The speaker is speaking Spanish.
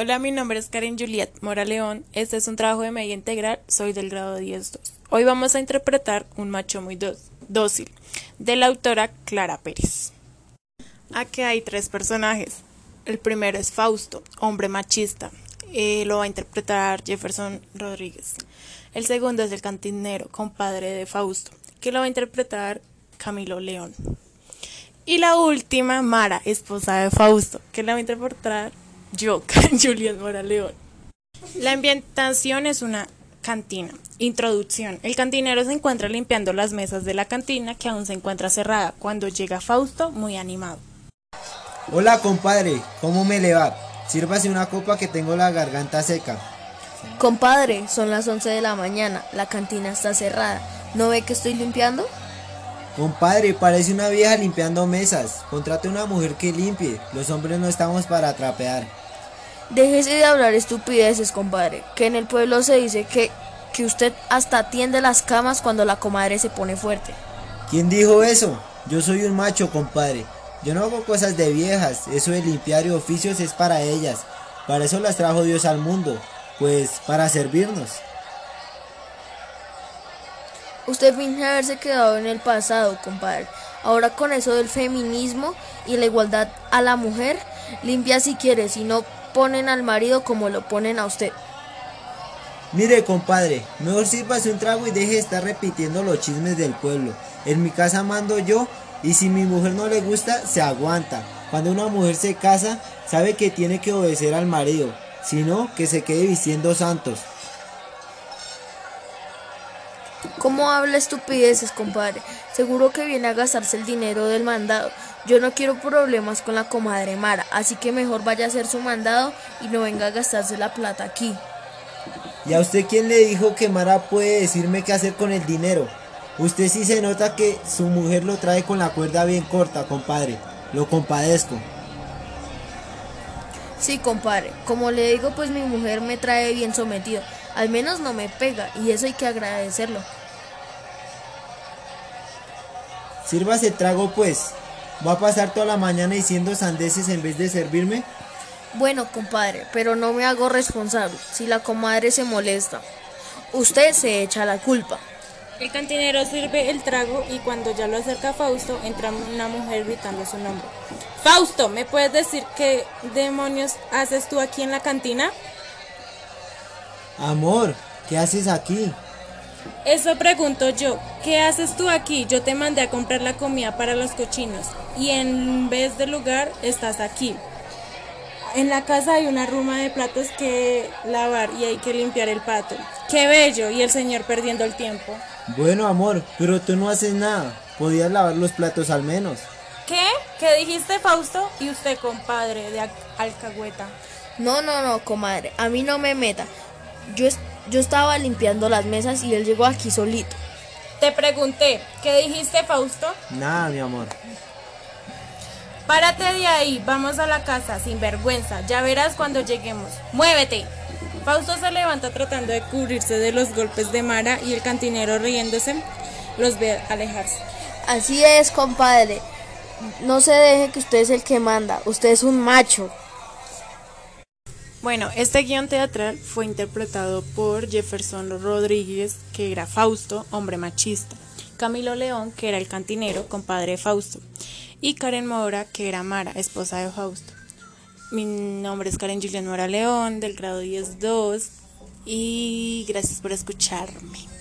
Hola, mi nombre es Karen Juliet Mora León. Este es un trabajo de media integral. Soy del grado 10-2. Hoy vamos a interpretar Un macho muy dócil, de la autora Clara Pérez. Aquí hay tres personajes. El primero es Fausto, hombre machista. Eh, lo va a interpretar Jefferson Rodríguez. El segundo es el cantinero, compadre de Fausto, que lo va a interpretar Camilo León. Y la última, Mara, esposa de Fausto, que la va a interpretar yo, Julián Moraleón. La ambientación es una cantina. Introducción. El cantinero se encuentra limpiando las mesas de la cantina que aún se encuentra cerrada cuando llega Fausto muy animado. Hola compadre, ¿cómo me le va? Sírvase una copa que tengo la garganta seca. Compadre, son las 11 de la mañana, la cantina está cerrada. ¿No ve que estoy limpiando? Compadre, parece una vieja limpiando mesas. Contrate una mujer que limpie. Los hombres no estamos para trapear. Déjese de hablar estupideces, compadre. Que en el pueblo se dice que, que usted hasta tiende las camas cuando la comadre se pone fuerte. ¿Quién dijo eso? Yo soy un macho, compadre. Yo no hago cosas de viejas. Eso de limpiar y oficios es para ellas. Para eso las trajo Dios al mundo. Pues para servirnos. Usted finge haberse quedado en el pasado, compadre. Ahora con eso del feminismo y la igualdad a la mujer, limpia si quiere, si no ponen al marido como lo ponen a usted. Mire, compadre, mejor sírvase un trago y deje de estar repitiendo los chismes del pueblo. En mi casa mando yo y si mi mujer no le gusta, se aguanta. Cuando una mujer se casa, sabe que tiene que obedecer al marido, si no, que se quede vistiendo santos. ¿Cómo habla estupideces, compadre? Seguro que viene a gastarse el dinero del mandado. Yo no quiero problemas con la comadre Mara, así que mejor vaya a hacer su mandado y no venga a gastarse la plata aquí. ¿Y a usted quién le dijo que Mara puede decirme qué hacer con el dinero? Usted sí se nota que su mujer lo trae con la cuerda bien corta, compadre. Lo compadezco. Sí, compadre. Como le digo, pues mi mujer me trae bien sometido. Al menos no me pega y eso hay que agradecerlo. Sírvase trago pues. ¿Va a pasar toda la mañana diciendo sandeces en vez de servirme? Bueno, compadre, pero no me hago responsable si la comadre se molesta. Usted se echa la culpa. El cantinero sirve el trago y cuando ya lo acerca Fausto, entra una mujer gritando su nombre. Fausto, ¿me puedes decir qué demonios haces tú aquí en la cantina? Amor, ¿qué haces aquí? Eso pregunto yo. ¿Qué haces tú aquí? Yo te mandé a comprar la comida para los cochinos y en vez de lugar estás aquí. En la casa hay una ruma de platos que lavar y hay que limpiar el pato. ¡Qué bello! Y el señor perdiendo el tiempo. Bueno, amor, pero tú no haces nada. Podías lavar los platos al menos. ¿Qué? ¿Qué dijiste, Fausto? Y usted, compadre de alcahueta. No, no, no, comadre. A mí no me meta. Yo, yo estaba limpiando las mesas y él llegó aquí solito. Te pregunté, ¿qué dijiste, Fausto? Nada, mi amor. Párate de ahí, vamos a la casa, sin vergüenza. Ya verás cuando lleguemos. ¡Muévete! Fausto se levanta tratando de cubrirse de los golpes de Mara y el cantinero riéndose los ve alejarse. Así es, compadre. No se deje que usted es el que manda. Usted es un macho. Bueno, este guion teatral fue interpretado por Jefferson Rodríguez, que era Fausto, hombre machista, Camilo León, que era el cantinero, compadre de Fausto, y Karen Mora, que era Mara, esposa de Fausto. Mi nombre es Karen Julián Mora León, del grado 10-2, y gracias por escucharme.